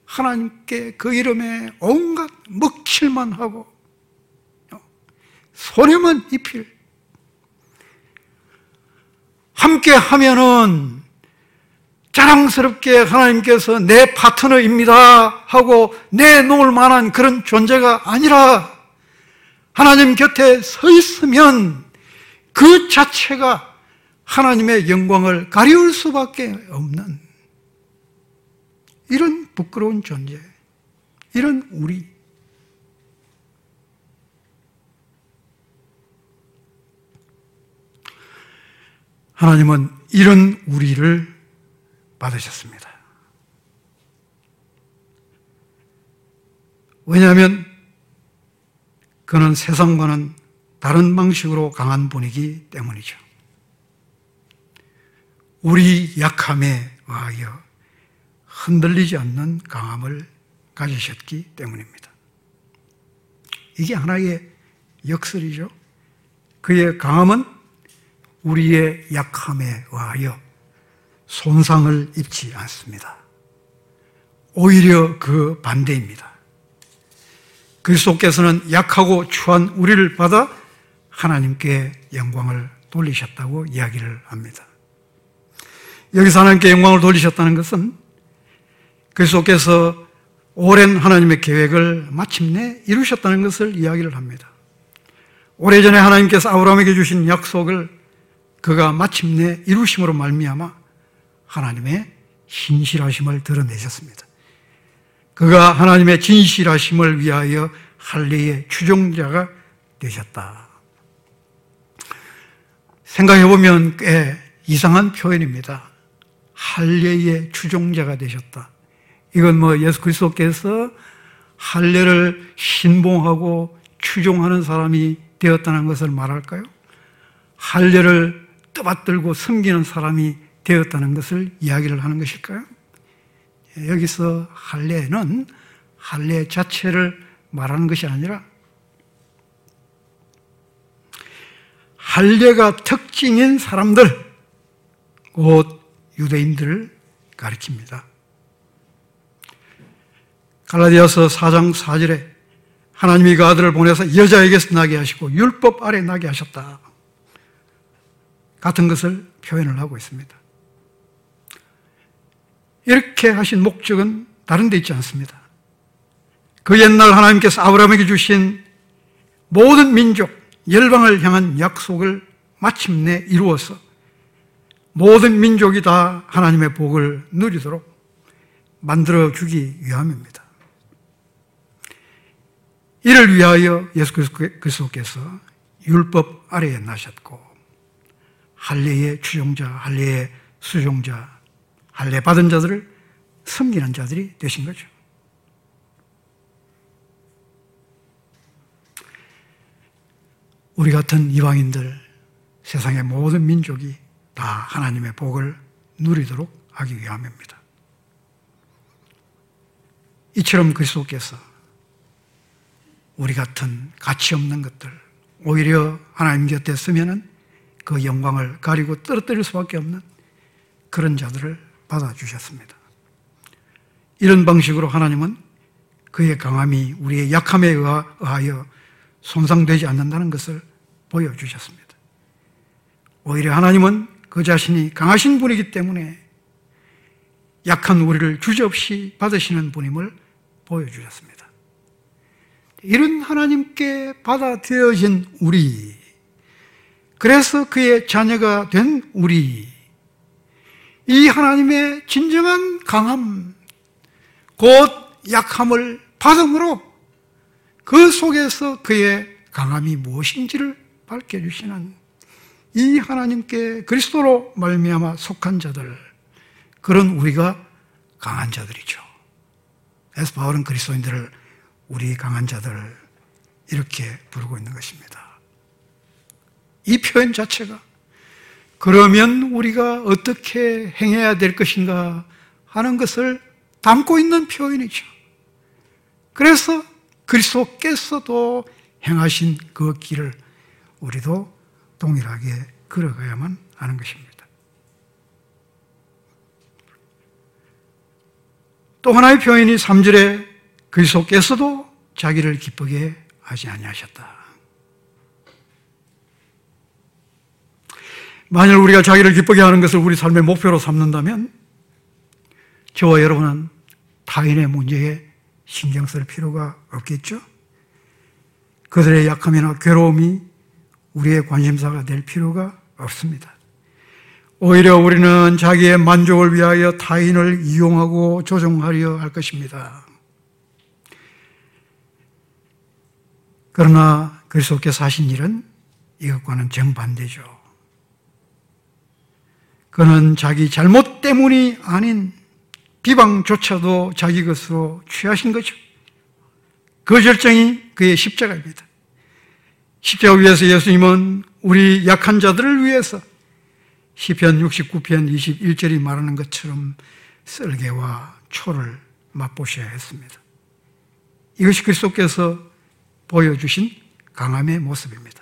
하나님께 그 이름에 온갖 먹칠만 하고 손해만 입힐. 함께 하면은 자랑스럽게 하나님께서 내 파트너입니다 하고 내놓을 만한 그런 존재가 아니라 하나님 곁에 서 있으면 그 자체가 하나님의 영광을 가리울 수밖에 없는 이런 부끄러운 존재, 이런 우리. 하나님은 이런 우리를 받으셨습니다. 왜냐하면 그는 세상과는 다른 방식으로 강한 분이기 때문이죠. 우리 약함에 의하여 흔들리지 않는 강함을 가지셨기 때문입니다. 이게 하나의 역설이죠. 그의 강함은 우리의 약함에 의하여 손상을 입지 않습니다. 오히려 그 반대입니다. 그리스도께서는 약하고 추한 우리를 받아 하나님께 영광을 돌리셨다고 이야기를 합니다. 여기서 하나님께 영광을 돌리셨다는 것은 그리스도께서 오랜 하나님의 계획을 마침내 이루셨다는 것을 이야기를 합니다. 오래전에 하나님께서 아브라함에게 주신 약속을 그가 마침내 이루심으로 말미암아 하나님의 신실하심을 드러내셨습니다. 그가 하나님의 진실하심을 위하여 할례의 추종자가 되셨다. 생각해 보면 꽤 이상한 표현입니다. 할례의 추종자가 되셨다. 이건 뭐 예수 그리스도께서 할례를 신봉하고 추종하는 사람이 되었다는 것을 말할까요? 할례를 떠받들고 섬기는 사람이 되었다는 것을 이야기를 하는 것일까요? 여기서 할례는 할례 자체를 말하는 것이 아니라 할례가 특징인 사람들, 곧 유대인들을 가리킵니다. 갈라디아서 4장 4절에 하나님이 그 아들을 보내서 여자에게서 나게 하시고 율법 아래 나게 하셨다. 같은 것을 표현을 하고 있습니다. 이렇게 하신 목적은 다른 데 있지 않습니다. 그 옛날 하나님께서 아브라함에게 주신 모든 민족, 열방을 향한 약속을 마침내 이루어서 모든 민족이 다 하나님의 복을 누리도록 만들어 주기 위함입니다. 이를 위하여 예수 그리스도께서 율법 아래에 나셨고 할례의 추종자, 할례의 수종자, 할례 받은 자들을 섬기는 자들이 되신 거죠. 우리 같은 이방인들, 세상의 모든 민족이 다 하나님의 복을 누리도록 하기 위함입니다. 이처럼 그리스도께서 우리 같은 가치 없는 것들, 오히려 하나님 곁에 서면은 그 영광을 가리고 떨어뜨릴 수밖에 없는 그런 자들을 받아주셨습니다. 이런 방식으로 하나님은 그의 강함이 우리의 약함에 의하여 손상되지 않는다는 것을 보여주셨습니다. 오히려 하나님은 그 자신이 강하신 분이기 때문에 약한 우리를 주저없이 받으시는 분임을 보여주셨습니다. 이런 하나님께 받아들여진 우리, 그래서 그의 자녀가 된 우리, 이 하나님의 진정한 강함, 곧 약함을 받음으로 그 속에서 그의 강함이 무엇인지를 밝혀주시는 이 하나님께 그리스도로 말미암아 속한 자들, 그런 우리가 강한 자들이죠. 그래서 바울은 그리스도인들을 우리 강한 자들 이렇게 부르고 있는 것입니다. 이 표현 자체가 그러면 우리가 어떻게 행해야 될 것인가 하는 것을 담고 있는 표현이죠. 그래서 그리스도께서도 행하신 그 길을 우리도 동일하게 걸어가야만 하는 것입니다. 또 하나의 표현이 3절에 그리스도께서도 자기를 기쁘게 하지 아니하셨다. 만일 우리가 자기를 기쁘게 하는 것을 우리 삶의 목표로 삼는다면 저와 여러분은 타인의 문제에 신경 쓸 필요가 없겠죠? 그들의 약함이나 괴로움이 우리의 관심사가 될 필요가 없습니다. 오히려 우리는 자기의 만족을 위하여 타인을 이용하고 조종하려 할 것입니다. 그러나 그리스도께서 하신 일은 이것과는 정반대죠. 그는 자기 잘못 때문이 아닌 비방조차도 자기 것으로 취하신 거죠. 그 절정이 그의 십자가입니다. 십자가 위에서 예수님은 우리 약한 자들을 위해서 시편 69편 21절이 말하는 것처럼 썰개와 초를 맛보셔야 했습니다. 이것이 그리스도께서 보여주신 강함의 모습입니다.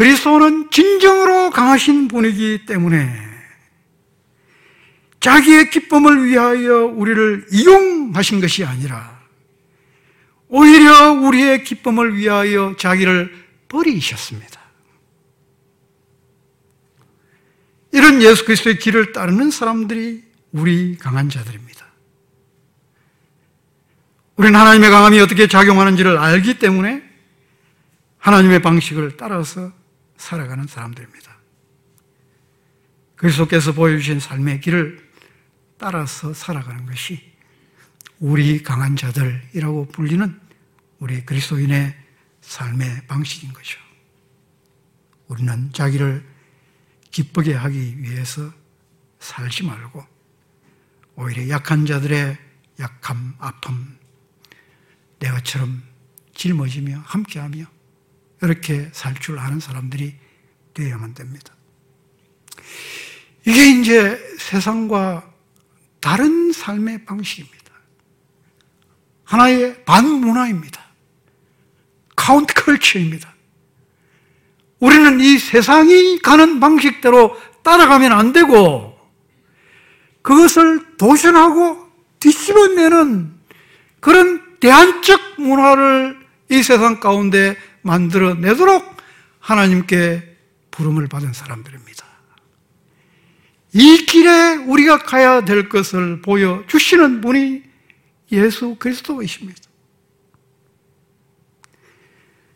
그리스도는 진정으로 강하신 분이기 때문에 자기의 기쁨을 위하여 우리를 이용하신 것이 아니라 오히려 우리의 기쁨을 위하여 자기를 버리셨습니다. 이런 예수 그리스도의 길을 따르는 사람들이 우리 강한 자들입니다. 우리는 하나님의 강함이 어떻게 작용하는지를 알기 때문에 하나님의 방식을 따라서 살아가는 사람들입니다. 그리스도께서 보여주신 삶의 길을 따라서 살아가는 것이 우리 강한 자들이라고 불리는 우리 그리스도인의 삶의 방식인 거죠. 우리는 자기를 기쁘게 하기 위해서 살지 말고 오히려 약한 자들의 약함, 아픔, 내가처럼 짊어지며 함께하며 이렇게 살 줄 아는 사람들이 되어야만 됩니다. 이게 이제 세상과 다른 삶의 방식입니다. 하나의 반문화입니다. counter culture입니다. 우리는 이 세상이 가는 방식대로 따라가면 안 되고 그것을 도전하고 뒤집어내는 그런 대안적 문화를 이 세상 가운데 만들어내도록 하나님께 부름을 받은 사람들입니다. 이 길에 우리가 가야 될 것을 보여주시는 분이 예수 그리스도이십니다.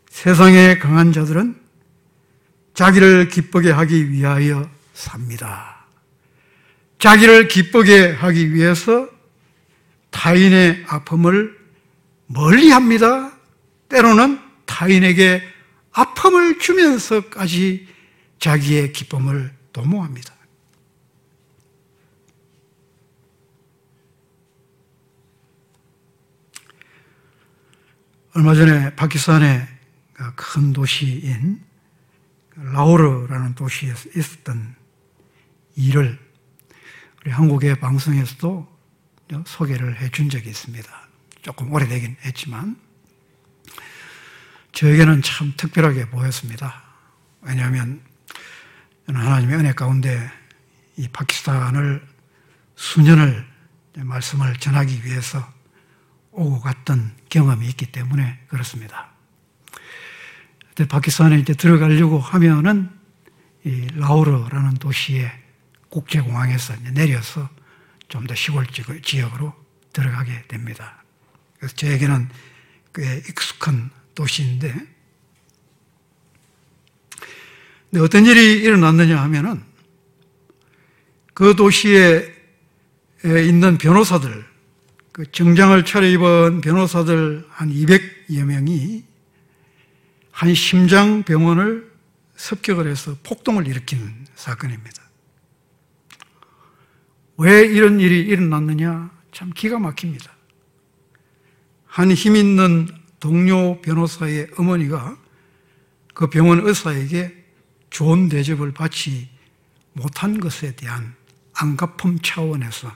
세상의 강한 자들은 자기를 기쁘게 하기 위하여 삽니다. 자기를 기쁘게 하기 위해서 타인의 아픔을 멀리 합니다. 때로는 타인에게 아픔을 주면서까지 자기의 기쁨을 도모합니다. 얼마 전에 파키스탄의 큰 도시인 라오르라는 도시에 있었던 일을 우리 한국의 방송에서도 소개를 해 준 적이 있습니다. 조금 오래되긴 했지만 저에게는 참 특별하게 보였습니다. 왜냐하면 저는 하나님의 은혜 가운데 이 파키스탄을 수년을 말씀을 전하기 위해서 오고 갔던 경험이 있기 때문에 그렇습니다. 파키스탄에 이제 들어가려고 하면은 이 라우르라는 도시의 국제공항에서 내려서 좀 더 시골 지역으로 들어가게 됩니다. 그래서 저에게는 꽤 익숙한 도시인데, 근데 어떤 일이 일어났느냐 하면은 그 도시에 있는 변호사들, 그 정장을 차려입은 변호사들 한 200여 명이 한 심장 병원을 습격을 해서 폭동을 일으킨 사건입니다. 왜 이런 일이 일어났느냐? 참 기가 막힙니다. 한 힘 있는 동료 변호사의 어머니가 그 병원 의사에게 좋은 대접을 받지 못한 것에 대한 안갚음 차원에서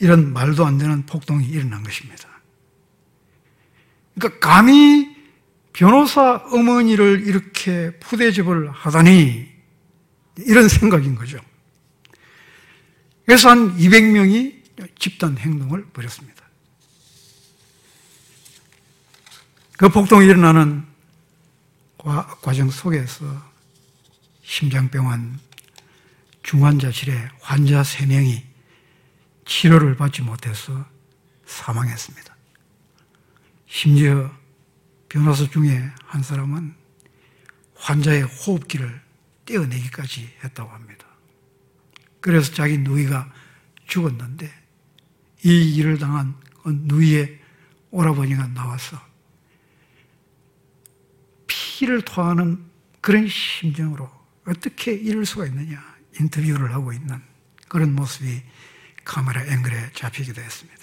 이런 말도 안 되는 폭동이 일어난 것입니다. 그러니까 감히 변호사 어머니를 이렇게 푸대접을 하다니 이런 생각인 거죠. 그래서 한 200명이 집단 행동을 벌였습니다. 그 폭동이 일어나는 과정 속에서 심장병원 중환자실에 환자 3명이 치료를 받지 못해서 사망했습니다. 심지어 변호사 중에 한 사람은 환자의 호흡기를 떼어내기까지 했다고 합니다. 그래서 자기 누이가 죽었는데 이 일을 당한 그 누이의 오라버니가 나와서 피를 토하는 그런 심정으로 어떻게 이럴 수가 있느냐 인터뷰를 하고 있는 그런 모습이 카메라 앵글에 잡히기도 했습니다.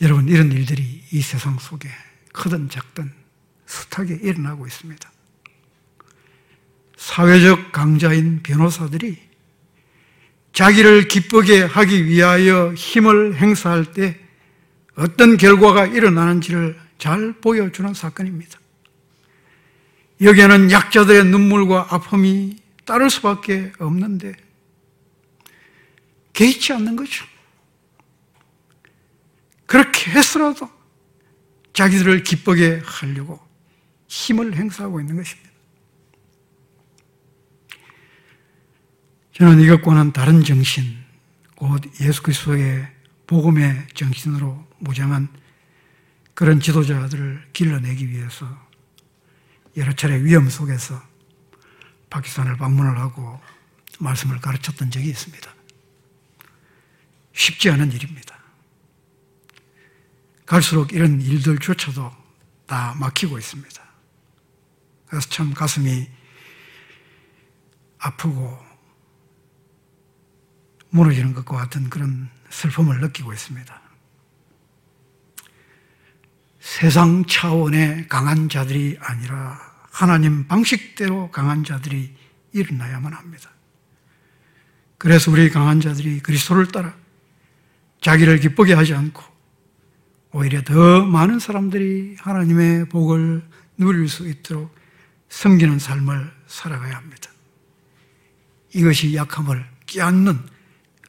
여러분, 이런 일들이 이 세상 속에 크든 작든 숱하게 일어나고 있습니다. 사회적 강자인 변호사들이 자기를 기쁘게 하기 위하여 힘을 행사할 때 어떤 결과가 일어나는지를 잘 보여주는 사건입니다. 여기에는 약자들의 눈물과 아픔이 따를 수밖에 없는데 개의치 않는 거죠. 그렇게 했으라도 자기들을 기쁘게 하려고 힘을 행사하고 있는 것입니다. 저는 이것과는 다른 정신, 곧 예수 그리스도의 복음의 정신으로 무장한 그런 지도자들을 길러내기 위해서 여러 차례 위험 속에서 파키스탄을 방문을 하고 말씀을 가르쳤던 적이 있습니다. 쉽지 않은 일입니다. 갈수록 이런 일들조차도 다 막히고 있습니다. 그래서 참 가슴이 아프고 무너지는 것과 같은 그런 슬픔을 느끼고 있습니다. 세상 차원의 강한 자들이 아니라 하나님 방식대로 강한 자들이 일어나야만 합니다. 그래서 우리 강한 자들이 그리스도를 따라 자기를 기쁘게 하지 않고 오히려 더 많은 사람들이 하나님의 복을 누릴 수 있도록 섬기는 삶을 살아가야 합니다. 이것이 약함을 끼얹는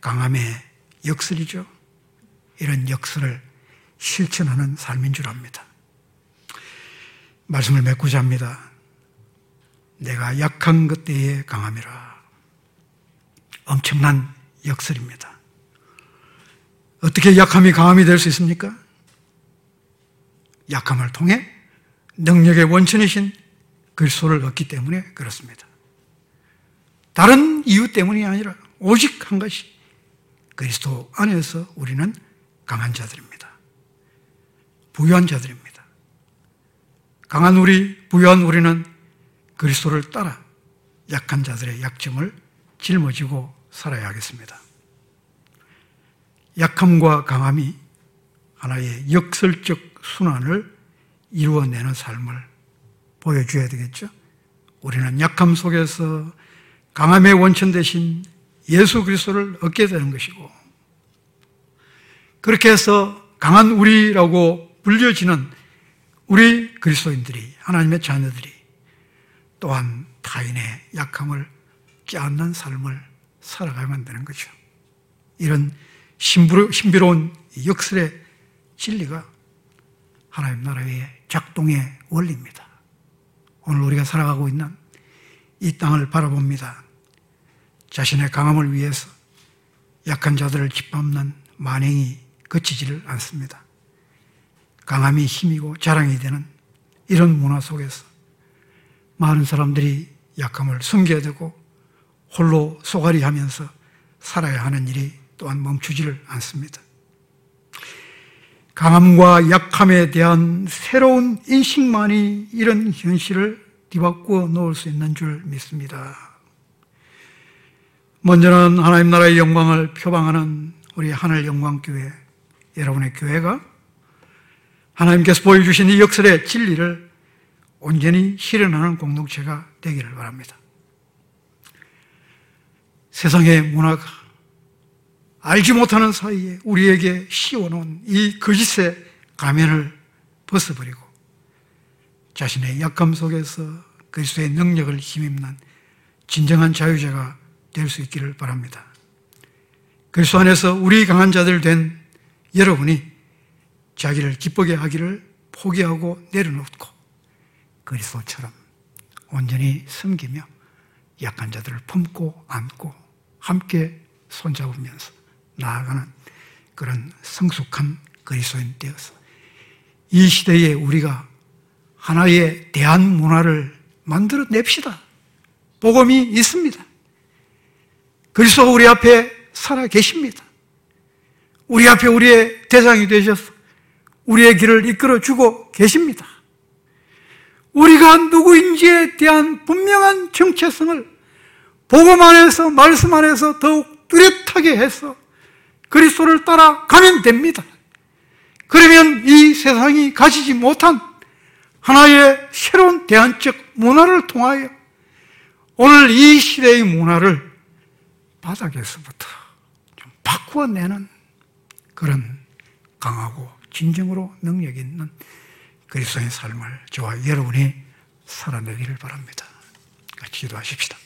강함의 역설이죠. 이런 역설을 실천하는 삶인 줄 압니다. 말씀을 맺고자 합니다. 내가 약한 것 때에 강함이라. 엄청난 역설입니다. 어떻게 약함이 강함이 될 수 있습니까? 약함을 통해 능력의 원천이신 그리스도를 얻기 때문에 그렇습니다. 다른 이유 때문이 아니라 오직 한 가지 그리스도 안에서 우리는 강한 자들입니다. 부유한 자들입니다. 강한 우리, 부유한 우리는 그리스도를 따라 약한 자들의 약점을 짊어지고 살아야 하겠습니다. 약함과 강함이 하나의 역설적 순환을 이루어내는 삶을 보여줘야 되겠죠. 우리는 약함 속에서 강함의 원천 대신 예수 그리스도를 얻게 되는 것이고 그렇게 해서 강한 우리라고 불려지는 우리 그리스도인들이 하나님의 자녀들이 또한 타인의 약함을 깨닫는 삶을 살아가야만 되는 거죠. 이런 신비로운 역설의 진리가 하나님 나라의 작동의 원리입니다. 오늘 우리가 살아가고 있는 이 땅을 바라봅니다. 자신의 강함을 위해서 약한 자들을 짓밟는 만행이 거치지를 않습니다. 강함이 힘이고 자랑이 되는 이런 문화 속에서 많은 사람들이 약함을 숨겨야 되고 홀로 소갈이 하면서 살아야 하는 일이 또한 멈추지를 않습니다. 강함과 약함에 대한 새로운 인식만이 이런 현실을 뒤바꾸어 놓을 수 있는 줄 믿습니다. 먼저는 하나님 나라의 영광을 표방하는 우리 하늘 영광교회, 여러분의 교회가 하나님께서 보여주신 이 역설의 진리를 온전히 실현하는 공동체가 되기를 바랍니다. 세상의 문화가 알지 못하는 사이에 우리에게 씌워놓은 이 거짓의 가면을 벗어버리고 자신의 약감 속에서 그리스도의 능력을 힘입는 진정한 자유자가 될 수 있기를 바랍니다. 그리스도 안에서 우리 강한 자들 된 여러분이 자기를 기쁘게 하기를 포기하고 내려놓고 그리스도처럼 온전히 섬기며 약한 자들을 품고 안고 함께 손잡으면서 나아가는 그런 성숙한 그리스도인 되어서 이 시대에 우리가 하나의 대한 문화를 만들어 냅시다. 복음이 있습니다. 그리스도 우리 앞에 살아 계십니다. 우리 앞에 우리의 대상이 되셔서 우리의 길을 이끌어 주고 계십니다. 우리가 누구인지에 대한 분명한 정체성을 복음 안에서 말씀 안에서 더욱 뚜렷하게 해서 그리스도를 따라 가면 됩니다. 그러면 이 세상이 가지지 못한 하나의 새로운 대안적 문화를 통하여 오늘 이 시대의 문화를 바닥에서부터 좀 바꾸어내는 그런 강하고 진정으로 능력 있는 그리스도의 삶을 저와 여러분이 살아내기를 바랍니다. 같이 기도하십시다.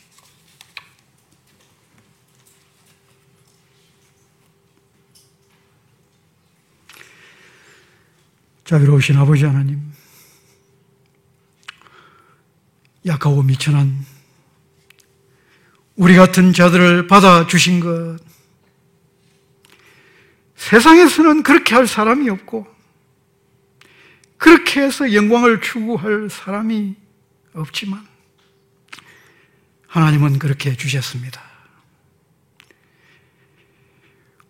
자비로우신 아버지 하나님, 약하고 미천한 우리 같은 자들을 받아주신 것, 세상에서는 그렇게 할 사람이 없고, 그렇게 해서 영광을 추구할 사람이 없지만, 하나님은 그렇게 해주셨습니다.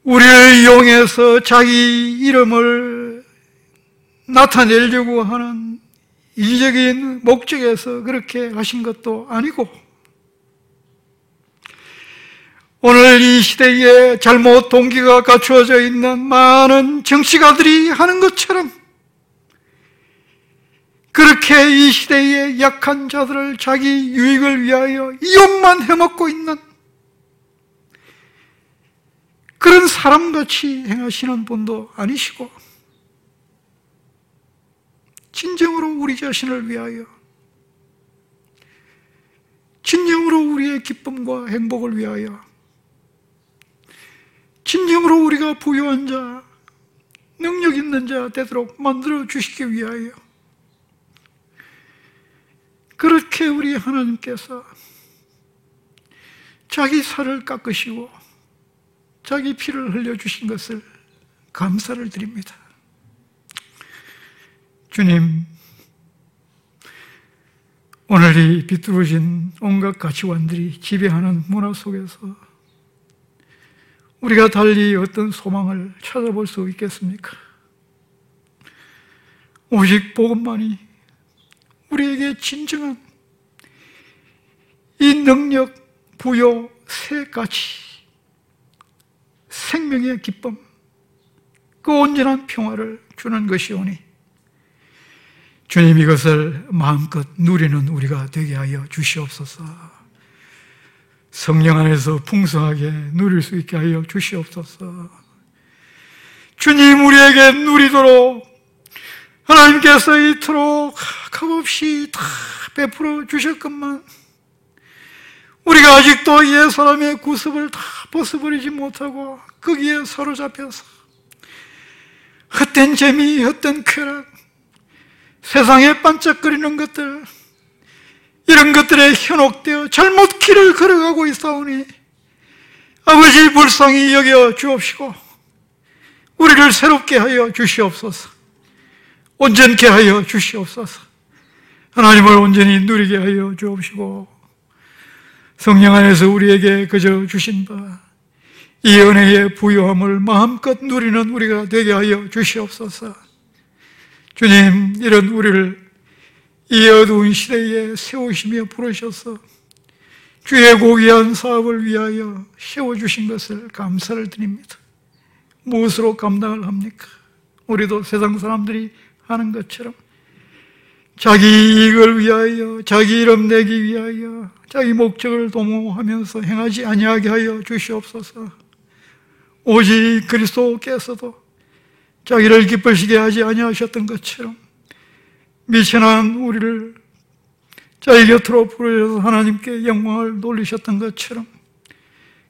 우리를 이용해서 자기 이름을 나타내려고 하는 이적인 목적에서 그렇게 하신 것도 아니고, 오늘 이 시대에 잘못 동기가 갖추어져 있는 많은 정치가들이 하는 것처럼 그렇게 이 시대의 약한 자들을 자기 유익을 위하여 이용만 해먹고 있는 그런 사람같이 행하시는 분도 아니시고 진정으로 우리 자신을 위하여 진정으로 우리의 기쁨과 행복을 위하여 진정으로 우리가 부유한 자, 능력 있는 자 되도록 만들어 주시기 위하여 그렇게 우리 하나님께서 자기 살을 깎으시고 자기 피를 흘려 주신 것을 감사를 드립니다. 주님, 오늘 이 비뚤어진 온갖 가치관들이 지배하는 문화 속에서 우리가 달리 어떤 소망을 찾아볼 수 있겠습니까? 오직 복음만이 우리에게 진정한 이 능력, 부여, 새까지 생명의 기쁨, 그 온전한 평화를 주는 것이오니 주님 이것을 마음껏 누리는 우리가 되게 하여 주시옵소서. 성령 안에서 풍성하게 누릴 수 있게 하여 주시옵소서. 주님 우리에게 누리도록 하나님께서 이토록 값없이 다 베풀어 주셨건만 우리가 아직도 옛 사람의 구습을 다 벗어버리지 못하고 거기에 사로잡혀서 헛된 재미, 헛된 쾌락, 세상에 반짝거리는 것들 이런 것들에 현혹되어 잘못 길을 걸어가고 있사오니 아버지 불쌍히 여겨 주옵시고 우리를 새롭게 하여 주시옵소서 온전케 하여 주시옵소서. 하나님을 온전히 누리게 하여 주옵시고 성령 안에서 우리에게 그저 주신 바 이 은혜의 부요함을 마음껏 누리는 우리가 되게 하여 주시옵소서. 주님, 이런 우리를 이 어두운 시대에 세우시며 부르셔서 주의 고귀한 사업을 위하여 세워주신 것을 감사를 드립니다. 무엇으로 감당을 합니까? 우리도 세상 사람들이 하는 것처럼 자기 이익을 위하여 자기 이름 내기 위하여 자기 목적을 도모하면서 행하지 아니하게 하여 주시옵소서. 오직 그리스도께서도 자기를 기쁘시게 하지 아니하셨던 것처럼 미천한 우리를 자기 곁으로 부르셔서 하나님께 영광을 돌리셨던 것처럼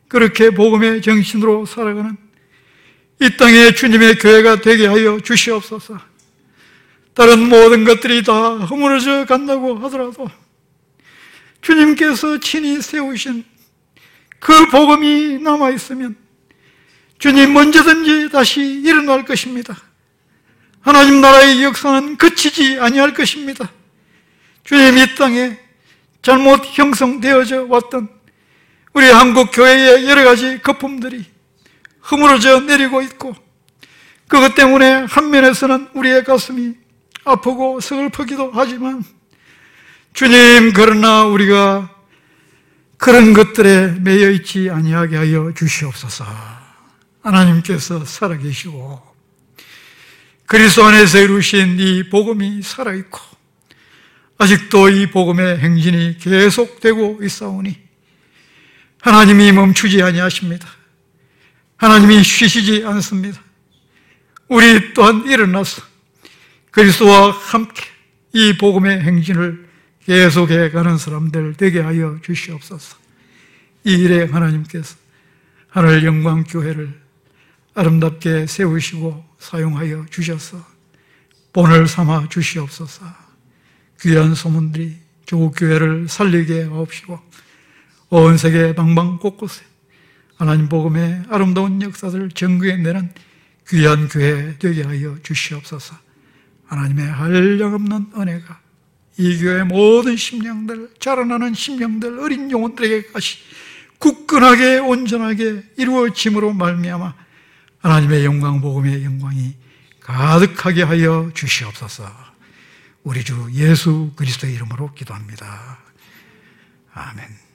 그렇게 복음의 정신으로 살아가는 이 땅의 주님의 교회가 되게 하여 주시옵소서. 다른 모든 것들이 다 허물어져 간다고 하더라도 주님께서 친히 세우신 그 복음이 남아있으면 주님 언제든지 다시 일어날 것입니다. 하나님 나라의 역사는 그치지 아니할 것입니다. 주님 이 땅에 잘못 형성되어져 왔던 우리 한국 교회의 여러 가지 거품들이 허물어져 내리고 있고 그것 때문에 한 면에서는 우리의 가슴이 아프고 슬프기도 하지만 주님 그러나 우리가 그런 것들에 매여 있지 아니하게 하여 주시옵소서. 하나님께서 살아계시고 그리스도 안에서 이루신 이 복음이 살아있고 아직도 이 복음의 행진이 계속되고 있사오니 하나님이 멈추지 아니하십니다. 하나님이 쉬시지 않습니다. 우리 또한 일어나서 그리스도와 함께 이 복음의 행진을 계속해 가는 사람들 되게 하여 주시옵소서. 이 일에 하나님께서 하늘 영광 교회를 아름답게 세우시고 사용하여 주셔서 본을 삼아 주시옵소서. 귀한 소문들이 조국 교회를 살리게 하옵시고 온 세계 방방 곳곳에 하나님 복음의 아름다운 역사를 전구해 내는 귀한 교회 되게 하여 주시옵소서. 하나님의 한량없는 은혜가 이 교회 모든 심령들, 자라나는 심령들, 어린 영혼들에게까지 굳건하게 온전하게 이루어짐으로 말미암아 하나님의 영광 복음의 영광이 가득하게 하여 주시옵소서. 우리 주 예수 그리스도의 이름으로 기도합니다. 아멘.